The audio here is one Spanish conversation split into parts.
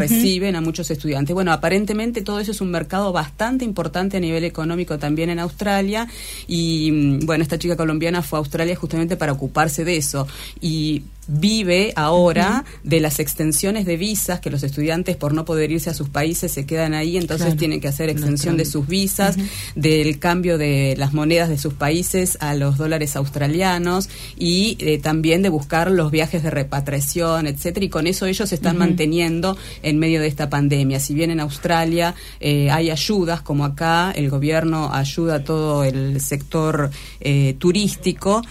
reciben a muchos estudiantes. Bueno, aparentemente todo eso es un mercado bastante importante a nivel económico también en Australia. Y mm, bueno, esta chica colombiana fue a Australia justamente para ocuparse de eso. Y vive ahora de las extensiones de visas que los estudiantes por no poder irse a sus países se quedan ahí, entonces tienen que hacer extensión de sus visas, del cambio de las monedas de sus países a los dólares australianos y eh, también de buscar los viajes de repatriación, etcétera, y con eso ellos se están manteniendo en medio de esta pandemia. Si bien en Australia eh, hay ayudas, como acá el gobierno ayuda a todo el sector eh, turístico,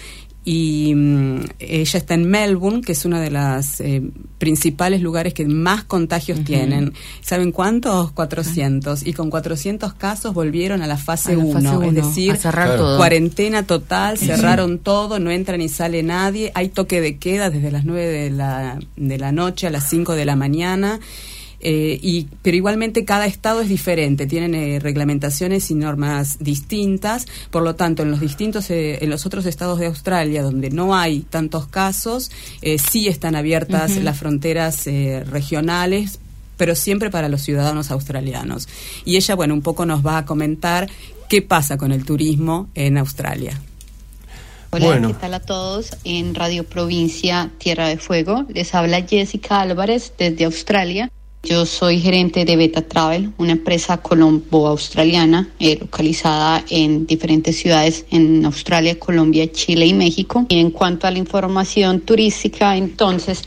y mm, ella está en Melbourne, que es uno de los eh, principales lugares que más contagios tienen. ¿Saben cuántos? 400. Y con 400 casos volvieron a la fase 1, es decir, cuarentena total, cerraron todo, no entra ni sale nadie, hay toque de queda desde las 9 de la, de la noche a las 5 de la mañana. Eh, y, pero igualmente cada estado es diferente, tienen eh, reglamentaciones y normas distintas, por lo tanto en los distintos, eh, en los otros estados de Australia donde no hay tantos casos, sí están abiertas las fronteras regionales, pero siempre para los ciudadanos australianos. Y ella, bueno, un poco nos va a comentar qué pasa con el turismo en Australia. Hola, ¿qué tal a todos? En Radio Provincia Tierra de Fuego les habla Jessica Álvarez desde Australia. Yo soy gerente de Beta Travel, una empresa colombo-australiana eh, localizada en diferentes ciudades en Australia, Colombia, Chile y México. Y en cuanto a la información turística, entonces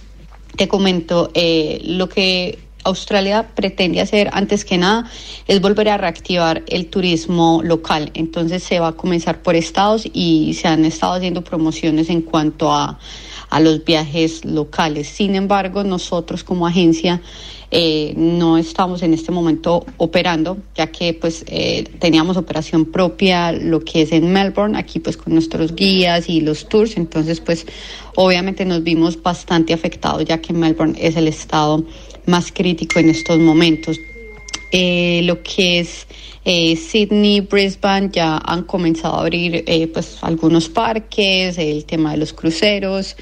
te comento eh, lo que Australia pretende hacer antes que nada es volver a reactivar el turismo local. Entonces se va a comenzar por estados y se han estado haciendo promociones en cuanto a, a los viajes locales. Sin embargo, nosotros como agencia eh, no estamos en este momento operando, ya que pues eh, teníamos operación propia, lo que es en Melbourne, aquí pues con nuestros guías y los tours, entonces pues obviamente nos vimos bastante afectados, ya que Melbourne es el estado más crítico en estos momentos. Eh, lo que es Sydney, Brisbane ya han comenzado a abrir pues algunos parques, el tema de los cruceros.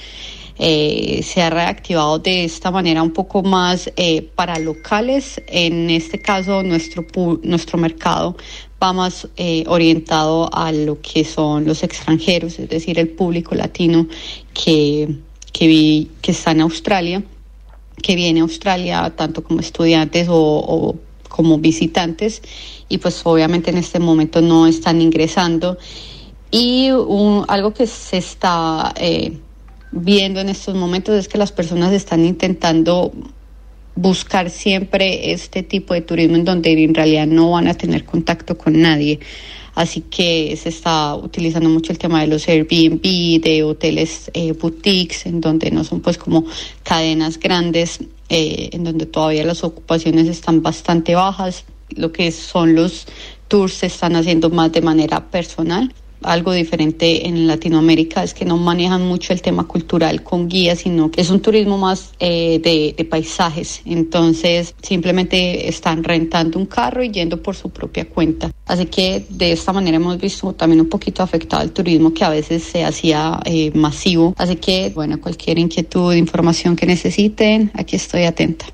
Eh, se ha reactivado de esta manera un poco más eh, para locales. En este caso, nuestro, nuestro mercado va más eh, orientado a lo que son los extranjeros, es decir, el público latino que, que, que está en Australia, que viene a Australia tanto como estudiantes o, como visitantes y pues obviamente en este momento no están ingresando. Y algo que se está viendo en estos momentos es que las personas están intentando buscar siempre este tipo de turismo en donde en realidad no van a tener contacto con nadie. Así que se está utilizando mucho el tema de los Airbnb, de hoteles eh, boutiques, en donde no son pues como cadenas grandes, eh, en donde todavía las ocupaciones están bastante bajas. Lo que son los tours se están haciendo más de manera personal algo diferente en Latinoamérica es que no manejan mucho el tema cultural con guías, sino que es un turismo más eh, de, paisajes. Entonces simplemente están rentando un carro y yendo por su propia cuenta. Así que de esta manera hemos visto también un poquito afectado el turismo que a veces se hacía eh, masivo. Así que bueno, cualquier inquietud, información que necesiten, aquí estoy atenta.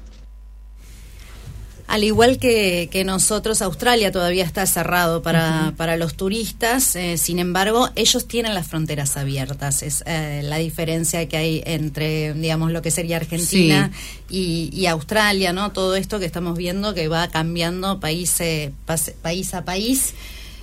Al igual que, que, nosotros, Australia todavía está cerrado para, para los turistas, eh, sin embargo, ellos tienen las fronteras abiertas. Es eh, la diferencia que hay entre, digamos, lo que sería Argentina y, Australia, ¿no? Todo esto que estamos viendo que va cambiando país, eh, país a país.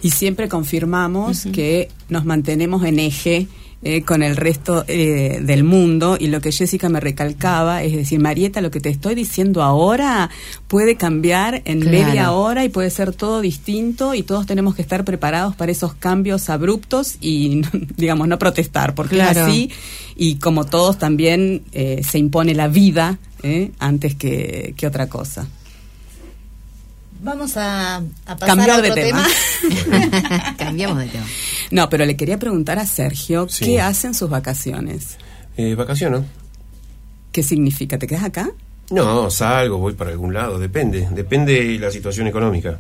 Y siempre confirmamos que nos mantenemos en eje eh, con el resto eh, del mundo. Y lo que Jessica me recalcaba es decir, Marieta, lo que te estoy diciendo ahora puede cambiar en media hora y puede ser todo distinto y todos tenemos que estar preparados para esos cambios abruptos y, digamos, no protestar, porque así. Y como todos también eh, se impone la vida antes que, que otra cosa. Vamos a, pasar a otro tema. Cambiamos de tema. No, pero le quería preguntar a Sergio, ¿qué hacen sus vacaciones? Eh, vacaciono. ¿Qué significa? ¿Te quedas acá? No, salgo, voy para algún lado, depende, depende de la situación económica.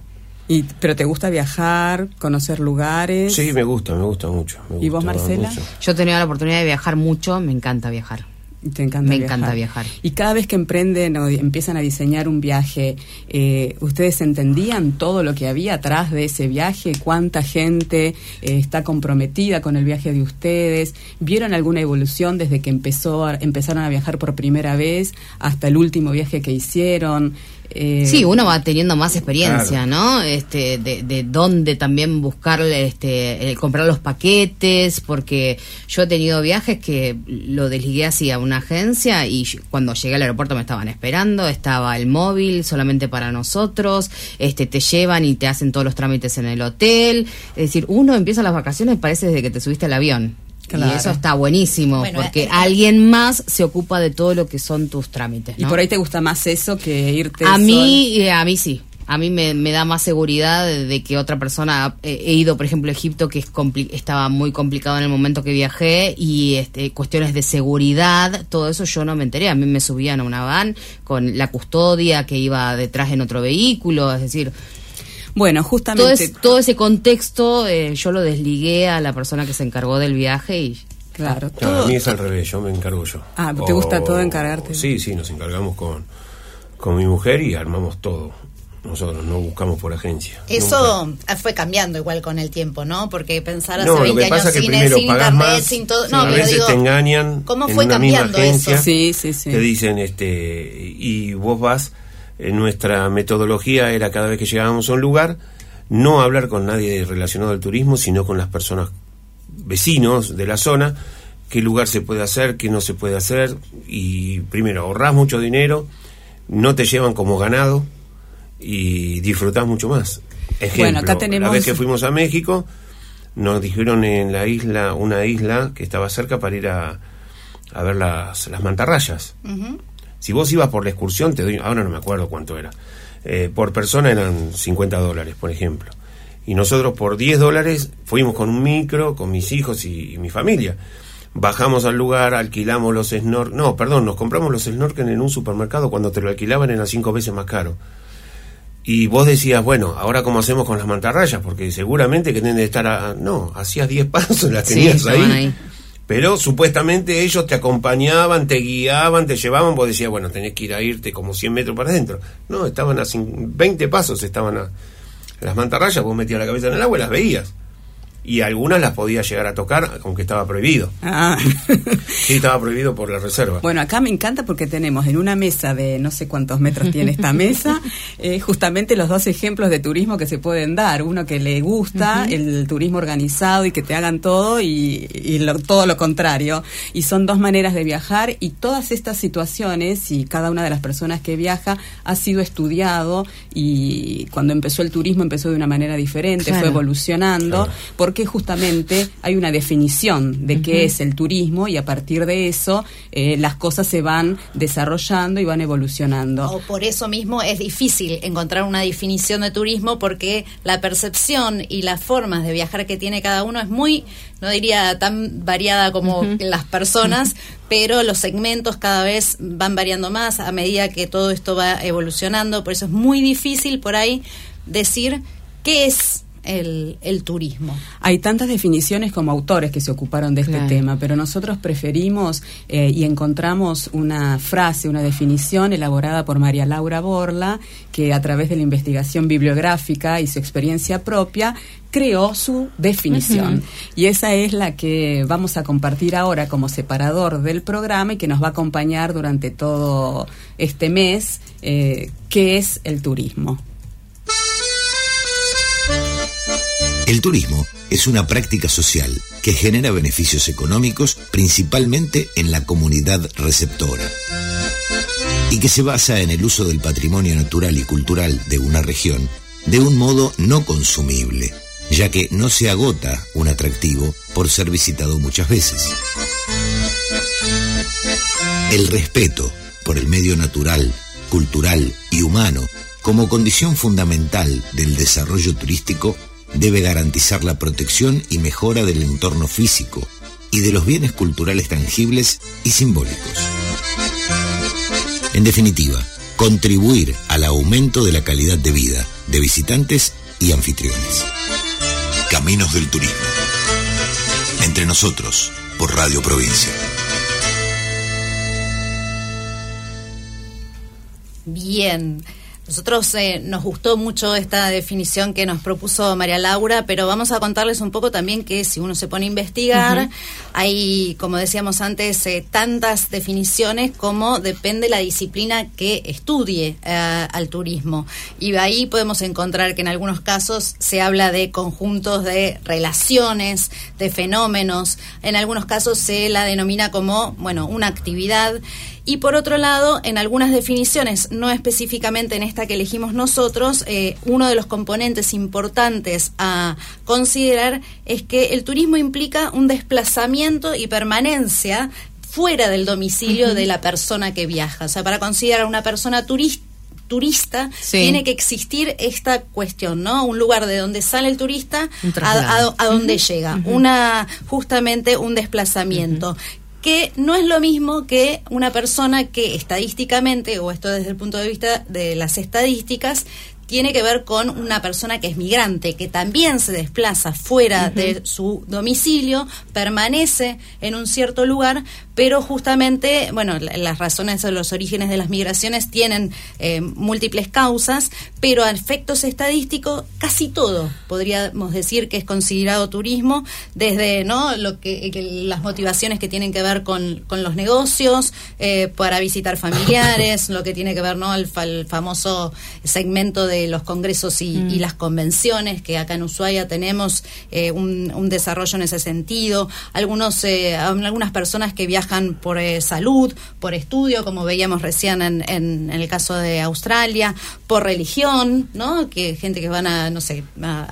¿Y, ¿Pero te gusta viajar, conocer lugares? Sí, me gusta, me gusta mucho. ¿Y vos, Marcela? Yo he tenido la oportunidad de viajar mucho, me encanta viajar. Te encanta Me viajar. encanta viajar. Y cada vez que emprenden o empiezan a diseñar un viaje, eh, ¿ustedes entendían todo lo que había atrás de ese viaje? ¿Cuánta gente eh, está comprometida con el viaje de ustedes? ¿Vieron alguna evolución desde que empezó a- empezaron a viajar por primera vez hasta el último viaje que hicieron? Eh, Sí, uno va teniendo más experiencia, Claro. ¿no? Este, de, de dónde también buscar, este, el comprar los paquetes, porque yo he tenido viajes que lo desligué así a una agencia y cuando llegué al aeropuerto me estaban esperando, estaba el móvil solamente para nosotros, este, te llevan y te hacen todos los trámites en el hotel, es decir, uno empieza las vacaciones parece desde que te subiste al avión. Claro. Y eso está buenísimo, Bueno, porque eh, alguien más se ocupa de todo lo que son tus trámites. ¿Y por ahí te gusta más eso que irte A sola? mí, eh, a mí sí. A mí me, me da más seguridad de, de que otra persona. eh, he ido, por ejemplo, a Egipto, que es estaba muy complicado en el momento que viajé, y este, cuestiones de seguridad, todo eso yo no me enteré. A mí me subían a una van con la custodia que iba detrás en otro vehículo, es decir, Bueno, todo, justamente... es- todo ese contexto eh, yo lo desligué a la persona que se encargó del viaje y. Claro, No, todo- a mí es al revés, yo me encargo yo. Ah, ¿te gusta todo encargarte? Sí, sí, nos encargamos con, con mi mujer y armamos todo. Nosotros no buscamos por agencia. Eso nunca. fue cambiando igual con el tiempo, ¿no? Porque pensar hace No, lo 20 que años pasa es que sin, primero sin pagás internet, más, sin todo. No, a pero veces digo, te engañan ¿Cómo en fue una misma cambiando agencia. eso? Sí, sí, sí. Te dicen, este, y vos vas, en nuestra metodología era cada vez que llegábamos a un lugar, no hablar con nadie relacionado al turismo, sino con las personas vecinos de la zona, qué lugar se puede hacer, qué no se puede hacer, y primero ahorrás mucho dinero, no te llevan como ganado y disfrutás mucho más. Ejemplo, Bueno, acá tenemos- la vez que fuimos a México, nos dijeron en la isla, una isla que estaba cerca para ir a, a ver las, las mantarrayas. Si vos ibas por la excursión, te doy, ahora no me acuerdo cuánto era. Eh, por persona eran 50 dólares, por ejemplo. Y nosotros por 10 dólares fuimos con un micro, con mis hijos y, y mi familia. Bajamos al lugar, alquilamos los snorkel. No, perdón, nos compramos los snorkel en un supermercado. Cuando te lo alquilaban eran cinco veces más caro. Y vos decías, bueno, ahora cómo hacemos con las mantarrayas, porque seguramente que tienen de estar a... No, hacías 10 pasos, las tenías ahí. Pero supuestamente ellos te acompañaban, te guiaban, te llevaban, vos decías, bueno, tenés que ir a irte como 100 metros para adentro. No, estaban a cin- 20 pasos, estaban a las mantarrayas, vos metías la cabeza en el agua y las veías. Y algunas las podías llegar a tocar, aunque estaba prohibido. Ah. Sí, estaba prohibido por la reserva. Bueno, acá me encanta porque tenemos en una mesa de no sé cuántos metros tiene esta mesa, eh, justamente los dos ejemplos de turismo que se pueden dar. Uno que le gusta el turismo organizado y que te hagan todo y, y lo- todo lo contrario. Y son dos maneras de viajar y todas estas situaciones y cada una de las personas que viaja ha sido estudiado y cuando empezó el turismo empezó de una manera diferente, Claro. fue evolucionando, Claro. porque justamente hay una definición de qué es el turismo y a partir de eso eh, las cosas se van desarrollando y van evolucionando. O por eso mismo es difícil encontrar una definición de turismo porque la percepción y las formas de viajar que tiene cada uno es muy, no diría tan variada como las personas, pero los segmentos cada vez van variando más a medida que todo esto va evolucionando. Por eso es muy difícil por ahí decir qué es el, el turismo. Hay tantas definiciones como autores que se ocuparon de este Claro. tema, pero nosotros preferimos eh, y encontramos una frase, una definición elaborada por María Laura Borla, que a través de la investigación bibliográfica y su experiencia propia creó su definición. Y esa es la que vamos a compartir ahora como separador del programa y que nos va a acompañar durante todo este mes, eh, que es el turismo. El turismo es una práctica social que genera beneficios económicos principalmente en la comunidad receptora y que se basa en el uso del patrimonio natural y cultural de una región de un modo no consumible, ya que no se agota un atractivo por ser visitado muchas veces. El respeto por el medio natural, cultural y humano como condición fundamental del desarrollo turístico debe garantizar la protección y mejora del entorno físico y de los bienes culturales tangibles y simbólicos. En definitiva, contribuir al aumento de la calidad de vida de visitantes y anfitriones. Caminos del Turismo. Entre nosotros, por Radio Provincia. Bien. Nosotros eh, nos gustó mucho esta definición que nos propuso María Laura, pero vamos a contarles un poco también que si uno se pone a investigar, hay, como decíamos antes, eh, tantas definiciones como depende la disciplina que estudie eh, al turismo. Y ahí podemos encontrar que en algunos casos se habla de conjuntos de relaciones, de fenómenos, en algunos casos se la denomina como, bueno, una actividad. Y por otro lado, en algunas definiciones, no específicamente en esta que elegimos nosotros, eh, uno de los componentes importantes a considerar es que el turismo implica un desplazamiento y permanencia fuera del domicilio de la persona que viaja. O sea, para considerar una persona turista, turista, tiene que existir esta cuestión, ¿no? Un lugar de donde sale el turista a, a, donde llega, una justamente un desplazamiento que no es lo mismo que una persona que estadísticamente, o esto desde el punto de vista de las estadísticas, tiene que ver con una persona que es migrante, que también se desplaza fuera de su domicilio, permanece en un cierto lugar, pero justamente, bueno, las razones de los orígenes de las migraciones tienen eh, múltiples causas, pero a efectos estadísticos casi todo podríamos decir que es considerado turismo, desde no lo que, las motivaciones que tienen que ver con, los negocios, eh, para visitar familiares, lo que tiene que ver no el, famoso segmento de los congresos y, mm. las convenciones, que acá en Ushuaia tenemos eh, un, desarrollo en ese sentido, algunos algunas personas que viajan por eh, salud, por estudio, como veíamos recién en, el caso de Australia, por religión, ¿no? Que gente que van a, no sé, a,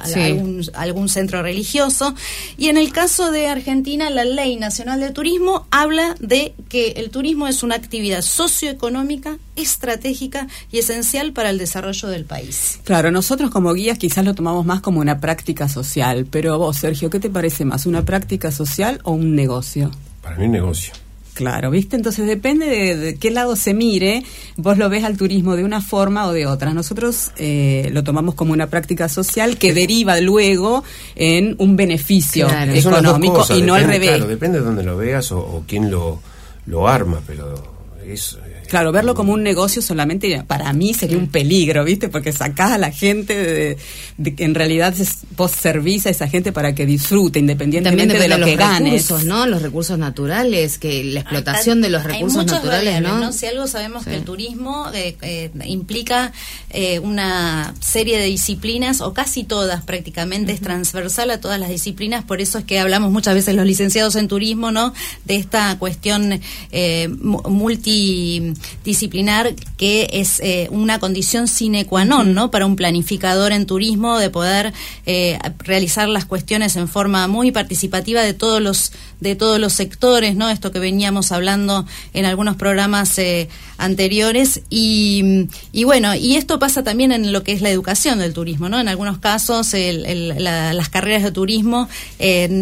algún, centro religioso. Y en el caso de Argentina, la Ley Nacional de Turismo habla de que el turismo es una actividad socioeconómica, estratégica y esencial para el desarrollo del país. Claro, nosotros como guías quizás lo tomamos más como una práctica social, pero vos, Sergio, ¿qué te parece más, una práctica social o un negocio? Para mí negocio. Claro, ¿viste? Entonces depende de, qué lado se mire, vos lo ves al turismo de una forma o de otra. Nosotros eh, lo tomamos como una práctica social que deriva luego en un beneficio económico y no al revés. Claro, depende de dónde lo veas o, o quién lo, lo arma, pero es Claro, verlo como un negocio solamente para mí sería un peligro, ¿viste? Porque sacás a la gente de, que en realidad vos servís a esa gente para que disfrute independientemente de lo de que ganes. Recursos, ¿no? Los recursos naturales, que la explotación de los recursos naturales, ¿no? Si algo sabemos que el turismo eh, eh, implica eh, una serie de disciplinas o casi todas prácticamente es transversal a todas las disciplinas, por eso es que hablamos muchas veces los licenciados en turismo, ¿no? De esta cuestión multi disciplinar que es eh, una condición sine qua non, ¿no? Para un planificador en turismo de poder eh, realizar las cuestiones en forma muy participativa de todos los de todos los sectores, ¿no? Esto que veníamos hablando en algunos programas eh, anteriores y, y, bueno, y esto pasa también en lo que es la educación del turismo, ¿no? En algunos casos las carreras de turismo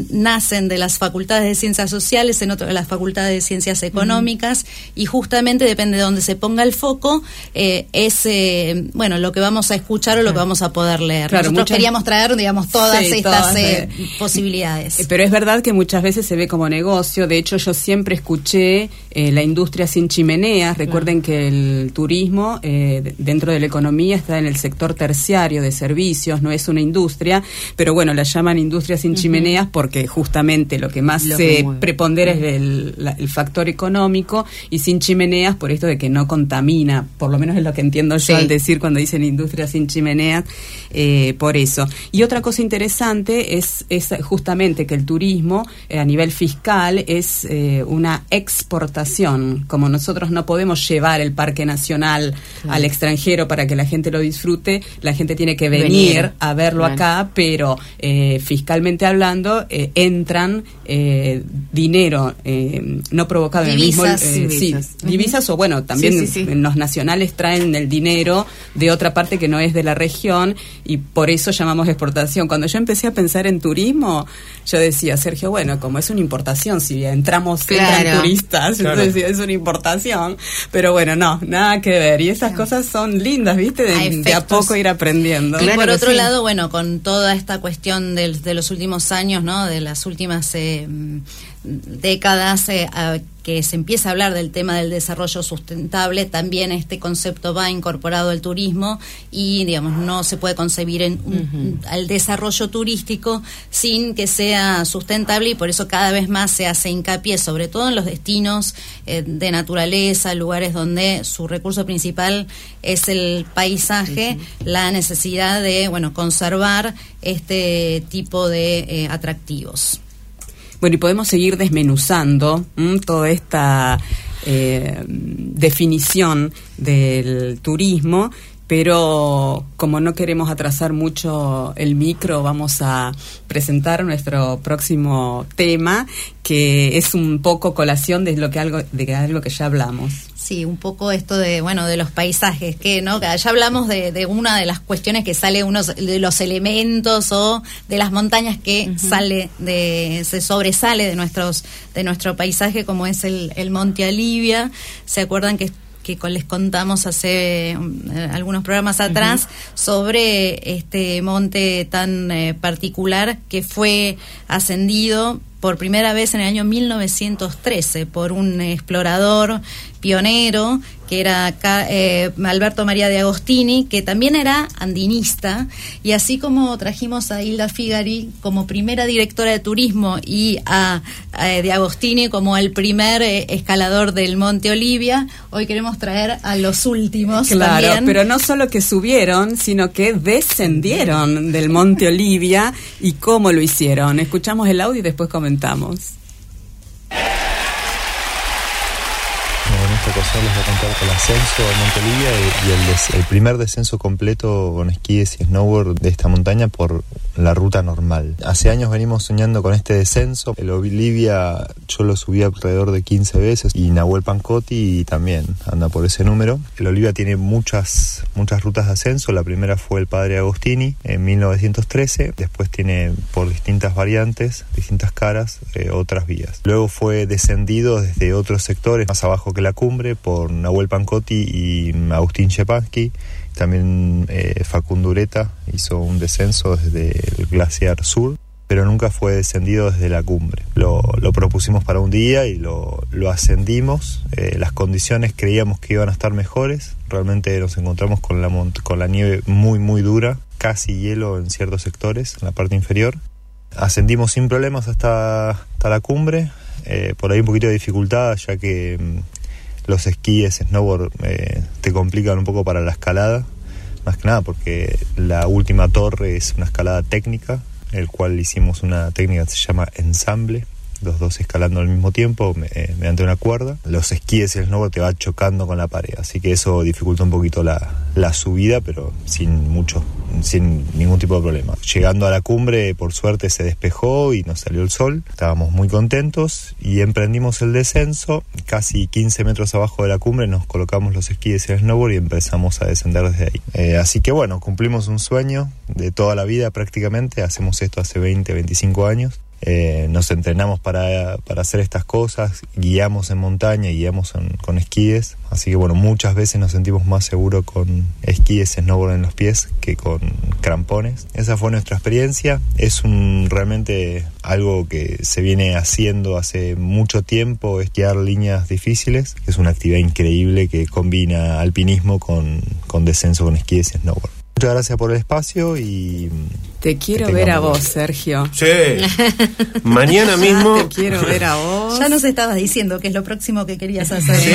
nacen de las facultades de ciencias sociales, en otras de las facultades de ciencias económicas y justamente depende de donde se ponga el foco, eh, es eh, bueno lo que vamos a escuchar o lo que vamos a poder leer. Nosotros queríamos traer, digamos, todas estas eh, posibilidades. Pero es verdad que muchas veces se ve como negocio. De hecho, yo siempre escuché la industria sin chimeneas. Recuerden que el turismo dentro de la economía está en el sector terciario de servicios, no es una industria, pero bueno, la llaman industria sin chimeneas porque justamente lo que más se prepondera es el, el factor económico y sin chimeneas por esto de que no contamina, por lo menos es lo que entiendo yo al decir cuando dicen industria sin chimeneas, eh, por eso. Y otra cosa interesante es, es justamente que el turismo eh, a nivel fiscal es eh, una exportación, como nosotros no podemos llevar el parque nacional al extranjero para que la gente lo disfrute, la gente tiene que venir, a verlo acá, pero fiscalmente hablando entran dinero no provocado en el mismo... divisas. divisas. O bueno, también los nacionales traen el dinero de otra parte que no es de la región y por eso llamamos exportación. Cuando yo empecé a pensar en turismo, yo decía, Sergio, bueno, como es una importación, si entramos entran turistas, yo decía, es una importación, pero bueno, no, nada que ver. Y esas cosas son lindas, ¿viste? De, a poco ir aprendiendo. Y por otro lado, bueno, con toda esta cuestión de, los últimos años, ¿no? De las últimas... Eh, décadas eh, que se empieza a hablar del tema del desarrollo sustentable, también este concepto va incorporado al turismo y, digamos, no se puede concebir en el desarrollo turístico sin que sea sustentable y por eso cada vez más se hace hincapié, sobre todo en los destinos eh, de naturaleza, lugares donde su recurso principal es el paisaje, la necesidad de, bueno, conservar este tipo de eh, atractivos. Bueno, y podemos seguir desmenuzando toda esta eh, definición del turismo, pero como no queremos atrasar mucho el micro, vamos a presentar nuestro próximo tema, que es un poco colación de lo que algo de algo que ya hablamos. Sí, un poco esto de, bueno, de los paisajes, que no, ya hablamos de, una de las cuestiones que sale unos de los elementos o de las montañas que sale de, se sobresale de nuestros, de nuestro paisaje, como es el, el Monte Alivia. ¿Se acuerdan que que les contamos hace mm, algunos programas atrás sobre este monte tan eh, particular que fue ascendido por primera vez en el año 1913 por un explorador pionero que era eh, Alberto María de Agostini, que también era andinista, y así como trajimos a Hilda Figari como primera directora de turismo y a, de Agostini como el primer eh, escalador del Monte Olivia, hoy queremos traer a los últimos. Claro, pero no solo que subieron, sino que descendieron del Monte Olivia y cómo lo hicieron. Escuchamos el audio y después comentamos. El ascenso a Montelivia y, el, primer descenso completo con esquíes y snowboard de esta montaña por la ruta normal. Hace años venimos soñando con este descenso. El Olivia yo lo subí alrededor de 15 veces y Nahuel Pancotti también anda por ese número. El Olivia tiene muchas, muchas rutas de ascenso. La primera fue el Padre Agostini en 1913. Después tiene por distintas variantes, distintas caras, eh, otras vías. Luego fue descendido desde otros sectores más abajo que la cumbre por Nahuel Pancotti y Agustín Chepansky. También eh, Facundo Ureta hizo un descenso desde el glaciar sur, pero nunca fue descendido desde la cumbre. Lo, propusimos para un día y lo, ascendimos. Eh, las condiciones creíamos que iban a estar mejores. Realmente nos encontramos con la, con la nieve muy, muy dura, casi hielo en ciertos sectores, en la parte inferior. Ascendimos sin problemas hasta, hasta la cumbre. Eh, por ahí un poquito de dificultad, ya que mm, los esquíes, snowboard, eh, te complican un poco para la escalada, más que nada porque la última torre es una escalada técnica, el cual hicimos una técnica que se llama ensamble, los dos escalando al mismo tiempo eh, mediante una cuerda. Los esquíes y el snowboard te va chocando con la pared, así que eso dificulta un poquito la, la subida, pero sin mucho, sin ningún tipo de problema. Llegando a la cumbre, por suerte se despejó y nos salió el sol. Estábamos muy contentos y emprendimos el descenso. Casi 15 metros abajo de la cumbre nos colocamos los esquíes y el snowboard y empezamos a descender desde ahí. Eh, así que bueno, cumplimos un sueño de toda la vida prácticamente. Hacemos esto hace 20, 25 años eh, nos entrenamos para, para, hacer estas cosas, guiamos en montaña, guiamos con esquíes, así que bueno, muchas veces nos sentimos más seguros con esquíes, snowboard en los pies que con crampones. Esa fue nuestra experiencia, es realmente algo que se viene haciendo hace mucho tiempo, esquiar líneas difíciles, es una actividad increíble que combina alpinismo con, con descenso con esquíes y snowboard. Muchas gracias por el espacio y... Te quiero ver a vos, Sergio. Sí. Mañana mismo. Te quiero ver a vos. Ya nos estabas diciendo que es lo próximo que querías hacer. Sí,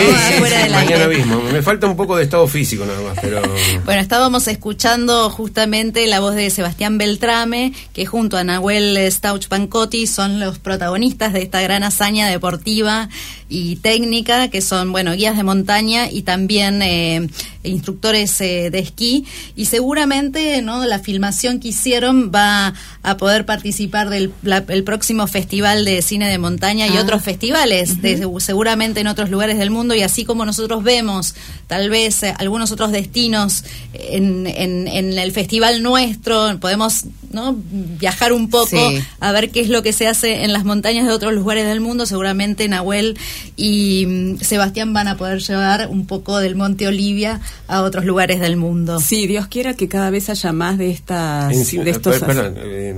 mañana mismo. Me falta un poco de estado físico nada más, pero... Bueno, estábamos escuchando justamente la voz de Sebastián Beltrame, que junto a Nahuel Stauch Pancotti son los protagonistas de esta gran hazaña deportiva y técnica, que son, bueno, guías de montaña y también eh, instructores eh, de esquí. Y seguramente, ¿no? La filmación que hicieron va a poder participar del el próximo Festival de Cine de Montaña y ah. otros festivales, de, seguramente en otros lugares del mundo. Y así como nosotros vemos, tal vez, eh, algunos otros destinos en, en, en el festival nuestro, podemos ¿no? viajar un poco a ver qué es lo que se hace en las montañas de otros lugares del mundo. Seguramente Nahuel y mm, Sebastián van a poder llevar un poco del Monte Olivia a otros lugares del mundo. Sí, Dios quiera que cada vez haya más de estas... de estos perdón, eh,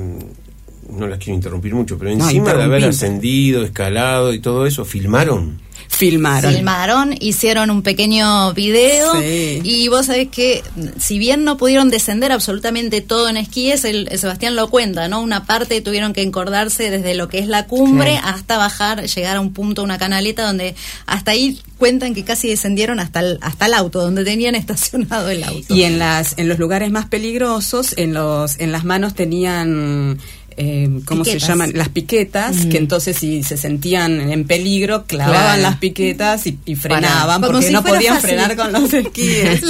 no las quiero interrumpir mucho, pero encima de haber ascendido, escalado y todo eso, filmaron. Filmaron. Filmaron, hicieron un pequeño video y vos sabés que si bien no pudieron descender absolutamente todo en esquíes, el, Sebastián lo cuenta, ¿no? Una parte tuvieron que encordarse desde lo que es la cumbre hasta bajar, llegar a un punto, una canaleta donde hasta ahí cuentan que casi descendieron hasta el, hasta el auto, donde tenían estacionado el auto. Y en las en los lugares más peligrosos, en los en las manos tenían eh, ¿cómo se llaman? Las piquetas, que entonces si se sentían en peligro, clavaban las piquetas y, frenaban, porque no podían frenar con los esquíes.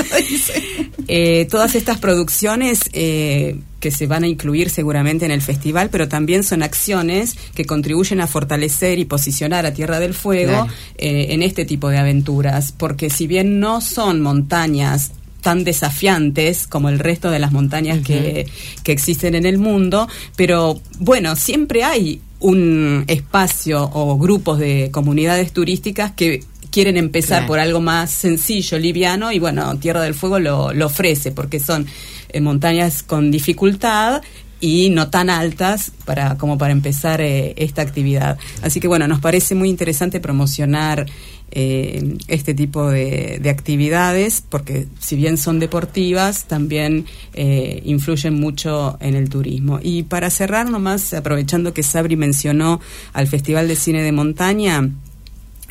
eh, todas estas producciones eh, que se van a incluir seguramente en el festival, pero también son acciones que contribuyen a fortalecer y posicionar a Tierra del Fuego eh, en este tipo de aventuras, porque si bien no son montañas tan desafiantes como el resto de las montañas que, que existen en el mundo, pero bueno, siempre hay un espacio o grupos de comunidades turísticas que quieren empezar por algo más sencillo, liviano, y bueno, Tierra del Fuego lo, lo ofrece, porque son eh, montañas con dificultad y no tan altas para como para empezar eh, esta actividad. Así que bueno, nos parece muy interesante promocionar eh, este tipo de, actividades, porque si bien son deportivas, también eh, influyen mucho en el turismo. Y para cerrar nomás, aprovechando que Sabri mencionó al Festival de Cine de Montaña,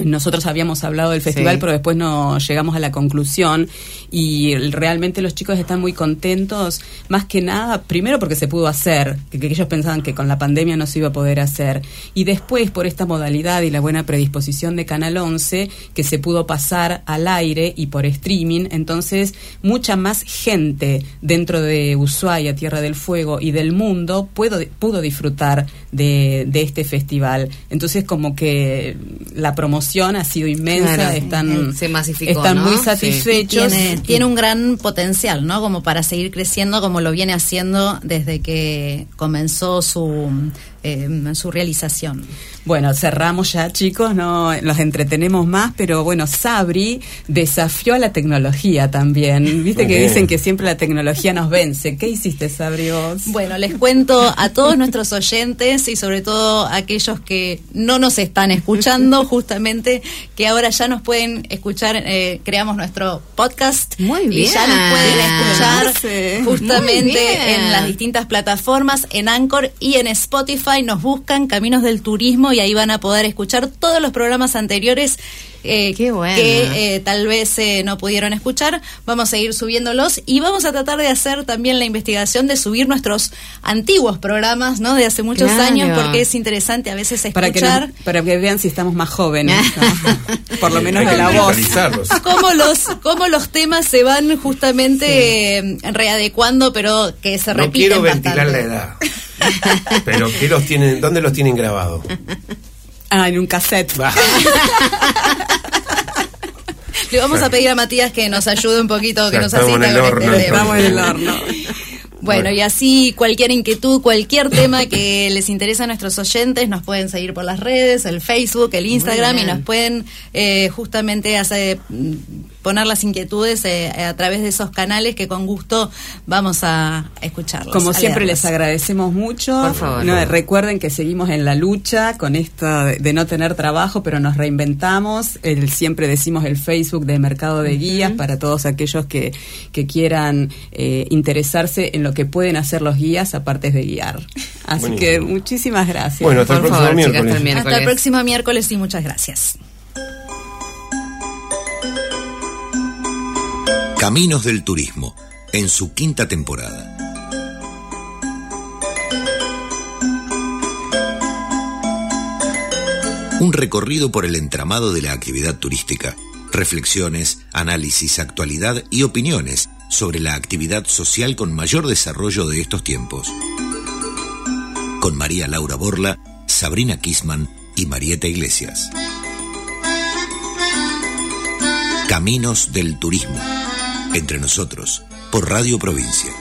nosotros habíamos hablado del festival, pero después no llegamos a la conclusión. Y realmente los chicos están muy contentos, más que nada, primero porque se pudo hacer, que, ellos pensaban que con la pandemia no se iba a poder hacer, y después por esta modalidad y la buena predisposición de Canal 11, que se pudo pasar al aire y por streaming, entonces mucha más gente dentro de Ushuaia, Tierra del Fuego y del mundo pudo, pudo disfrutar de, de este festival. Entonces como que la promoción ha sido inmensa, están, Se están muy satisfechos. Tiene, un gran potencial, ¿no? Como para seguir creciendo como lo viene haciendo desde que comenzó su, eh, su realización. Bueno, cerramos ya, chicos, no los entretenemos más, pero bueno, Sabri desafió a la tecnología también. Viste que dicen que siempre la tecnología nos vence. ¿Qué hiciste, Sabri, vos? Bueno, les cuento a todos nuestros oyentes y sobre todo a aquellos que no nos están escuchando, justamente que ahora ya nos pueden escuchar, eh, creamos nuestro podcast. Muy bien. Y ya nos pueden escuchar justamente en las distintas plataformas, en Anchor y en Spotify. Nos buscan Caminos del Turismo y ahí van a poder escuchar todos los programas anteriores eh, que eh, tal vez eh, no pudieron escuchar. Vamos a ir subiéndolos y vamos a tratar de hacer también la investigación de subir nuestros antiguos programas, ¿no? De hace muchos años, porque es interesante a veces escuchar. Para que, para que vean si estamos más jóvenes, por lo menos de la voz. Cómo los, cómo los temas se van justamente readecuando, pero que se repiten. No quiero ventilar la edad. Pero ¿qué los tienen, ¿dónde los tienen grabados? Ah, en un cassette. Le vamos a pedir a Matías que nos ayude un poquito, que nos asista con este Vamos en el horno. Bueno, y así cualquier inquietud, cualquier tema que les interese a nuestros oyentes, nos pueden seguir por las redes, el Facebook, el Instagram, y nos pueden eh, justamente hacer poner las inquietudes eh, a través de esos canales que con gusto vamos a escucharlos. Como siempre les agradecemos mucho. Por favor. recuerden que seguimos en la lucha con esto de, no tener trabajo, pero nos reinventamos. El, siempre decimos el Facebook de Mercado de Guías para todos aquellos que, que quieran eh, interesarse en lo que pueden hacer los guías aparte de guiar. Así que muchísimas gracias. Bueno, hasta el próximo miércoles. Hasta el próximo miércoles y muchas gracias. Caminos del Turismo, en su quinta temporada. Un recorrido por el entramado de la actividad turística, reflexiones, análisis, actualidad y opiniones sobre la actividad social con mayor desarrollo de estos tiempos. Con María Laura Borla, Sabrina Kisman y Marieta Iglesias. Caminos del Turismo entre nosotros, por Radio Provincia.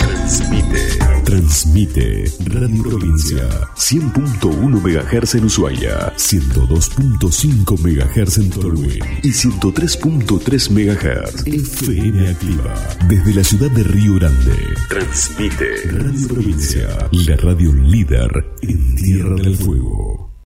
Transmite, transmite Radio Provincia 100.1 MHz en Ushuaia, 102.5 MHz en Tolwyn y 103.3 MHz FM Activa. Desde la ciudad de Río Grande, transmite Radio Provincia, la radio líder en Tierra del Fuego.